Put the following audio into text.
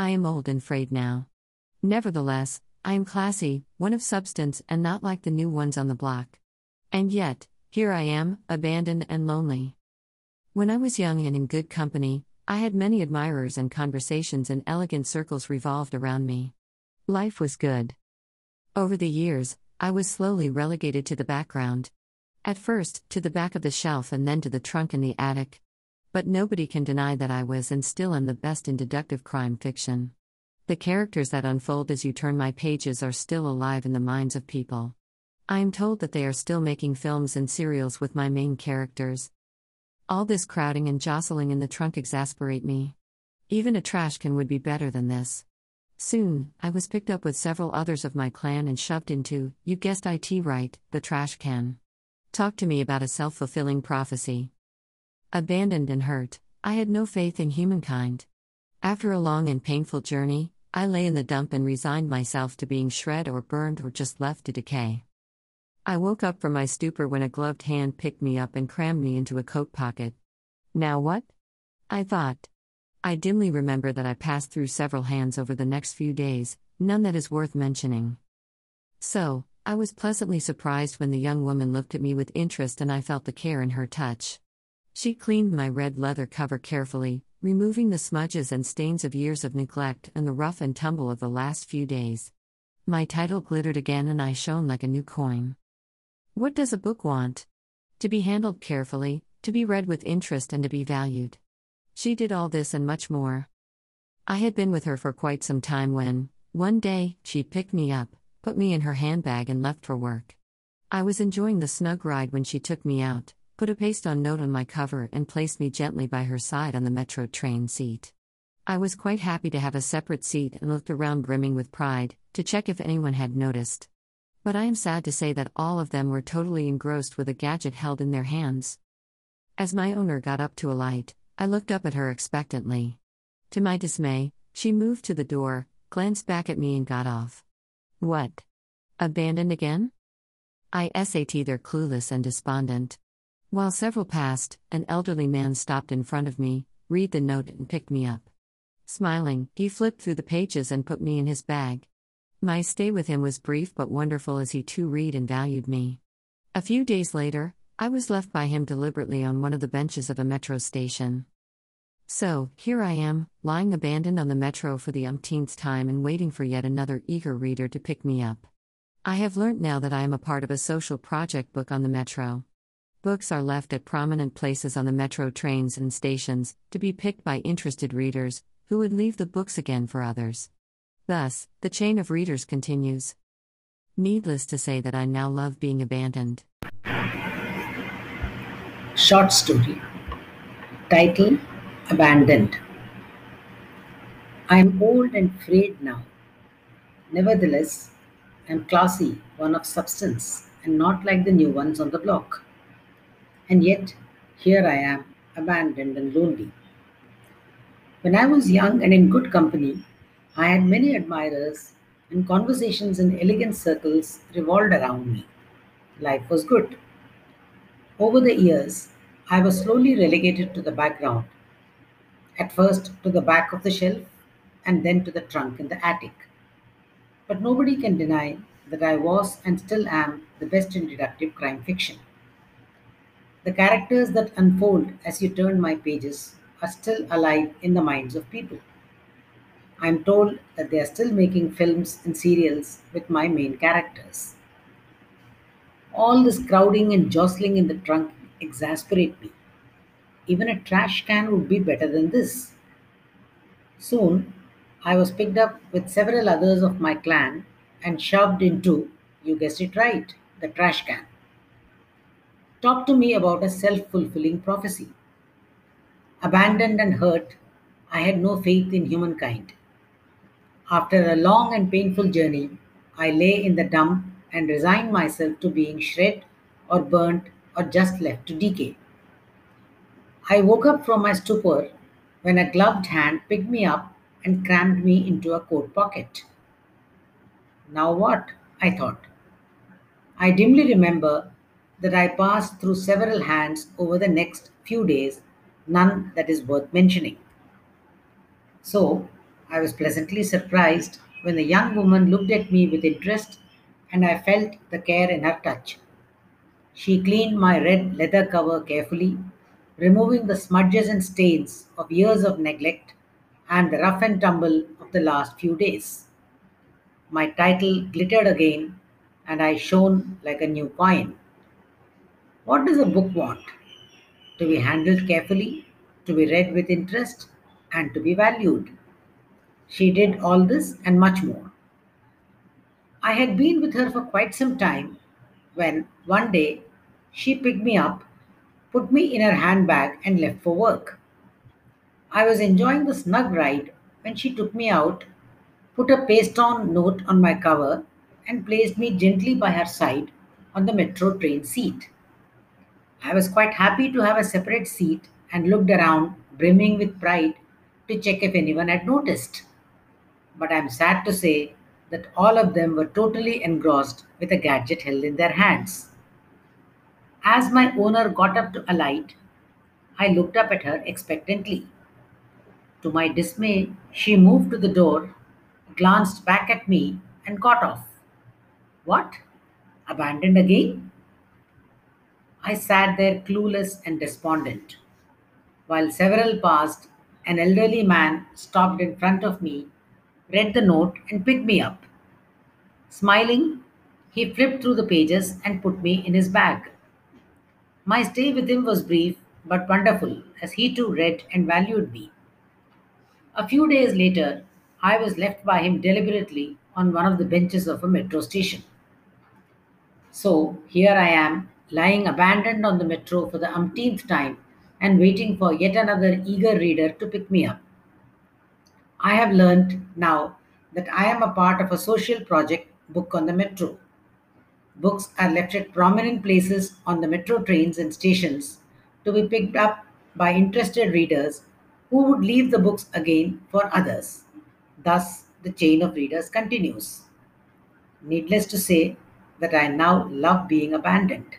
I am old and frayed now. Nevertheless, I am classy, one of substance, and not like the new ones on the block. And yet, here I am, abandoned and lonely. When I was young and in good company, I had many admirers and conversations in elegant circles revolved around me. Life was good. Over the years, I was slowly relegated to the background. At first, to the back of the shelf and then to the trunk in the attic. But nobody can deny that I was and still am the best in deductive crime fiction. The characters that unfold as you turn my pages are still alive in the minds of people. I am told that they are still making films and serials with my main characters. All this crowding and jostling in the trunk exasperate me. Even a trash can would be better than this. Soon, I was picked up with several others of my clan and shoved into, you guessed it right, the trash can. Talk to me about a self fulfilling prophecy. Abandoned and hurt, I had no faith in humankind. After a long and painful journey, I lay in the dump and resigned myself to being shred or burned or just left to decay. I woke up from my stupor when a gloved hand picked me up and crammed me into a coat pocket. Now what? I thought. I dimly remember that I passed through several hands over the next few days, none that is worth mentioning. So, I was pleasantly surprised when the young woman looked at me with interest and I felt the care in her touch. She cleaned my red leather cover carefully, removing the smudges and stains of years of neglect and the rough and tumble of the last few days. My title glittered again and I shone like a new coin. What does a book want? To be handled carefully, to be read with interest, and to be valued. She did all this and much more. I had been with her for quite some time when, one day, she picked me up, put me in her handbag, and left for work. I was enjoying the snug ride when she took me out, put a paste on note on my cover, and placed me gently by her side on the metro train seat. I was quite happy to have a separate seat and looked around brimming with pride, to check if anyone had noticed. But I am sad to say that all of them were totally engrossed with a gadget held in their hands. As my owner got up to alight, I looked up at her expectantly. To my dismay, she moved to the door, glanced back at me, and got off. What? Abandoned again? I sat there clueless and despondent. While several passed, an elderly man stopped in front of me, read the note, and picked me up. Smiling, he flipped through the pages and put me in his bag. My stay with him was brief but wonderful as he too read and valued me. A few days later, I was left by him deliberately on one of the benches of a metro station. So, here I am, lying abandoned on the metro for the umpteenth time and waiting for yet another eager reader to pick me up. I have learnt now that I am a part of a social project book on the metro. Books are left at prominent places on the metro trains and stations, to be picked by interested readers, who would leave the books again for others. Thus, the chain of readers continues. Needless to say that I now love being abandoned. Short story. Title Abandoned. I am old and frayed now. Nevertheless, I am classy, one of substance, and not like the new ones on the block. And yet, here I am, abandoned and lonely. When I was young and in good company, I had many admirers, and conversations in elegant circles revolved around me. Life was good. Over the years, I was slowly relegated to the background, at first to the back of the shelf, and then to the trunk in the attic. But nobody can deny that I was and still am the best in deductive crime fiction. The characters that unfold as you turn my pages are still alive in the minds of people. I'm told that they are still making films and serials with my main characters. All this crowding and jostling in the trunk exasperate me. Even a trash can would be better than this. Soon, I was picked up with several others of my clan and shoved into, you guessed it right, the trash can. Talk to me about a self fulfilling prophecy. Abandoned and hurt, I had no faith in humankind. After a long and painful journey, I lay in the dump and resigned myself to being shred or burnt or just left to decay. I woke up from my stupor when a gloved hand picked me up and crammed me into a coat pocket. Now what? I thought. I dimly remember that I passed through several hands over the next few days, none that is worth mentioning. So, I was pleasantly surprised when the young woman looked at me with interest and I felt the care in her touch. She cleaned my red leather cover carefully, removing the smudges and stains of years of neglect and the rough and tumble of the last few days. My title glittered again, and I shone like a new coin. What does a book want? To be handled carefully, to be read with interest, and to be valued. She did all this and much more. I had been with her for quite some time when one day she picked me up, put me in her handbag, and left for work. I was enjoying the snug ride when she took me out, put a paste on note on my cover, and placed me gently by her side on the metro train seat. I was quite happy to have a separate seat and looked around, brimming with pride, to check if anyone had noticed. But I'm sad to say that all of them were totally engrossed with a gadget held in their hands. As my owner got up to alight, I looked up at her expectantly. To my dismay, she moved to the door, glanced back at me, and got off. What? Abandoned again? I sat there clueless and despondent. While several passed, an elderly man stopped in front of me, read the note, and picked me up. Smiling, he flipped through the pages and put me in his bag. My stay with him was brief but wonderful, as he too read and valued me. A few days later, I was left by him deliberately on one of the benches of a metro station. So here I am, lying abandoned on the metro for the umpteenth time and waiting for yet another eager reader to pick me up. I have learned now that I am a part of a social project book on the metro. Books are left at prominent places on the metro trains and stations to be picked up by interested readers who would leave the books again for others. Thus, the chain of readers continues. Needless to say that I now love being abandoned.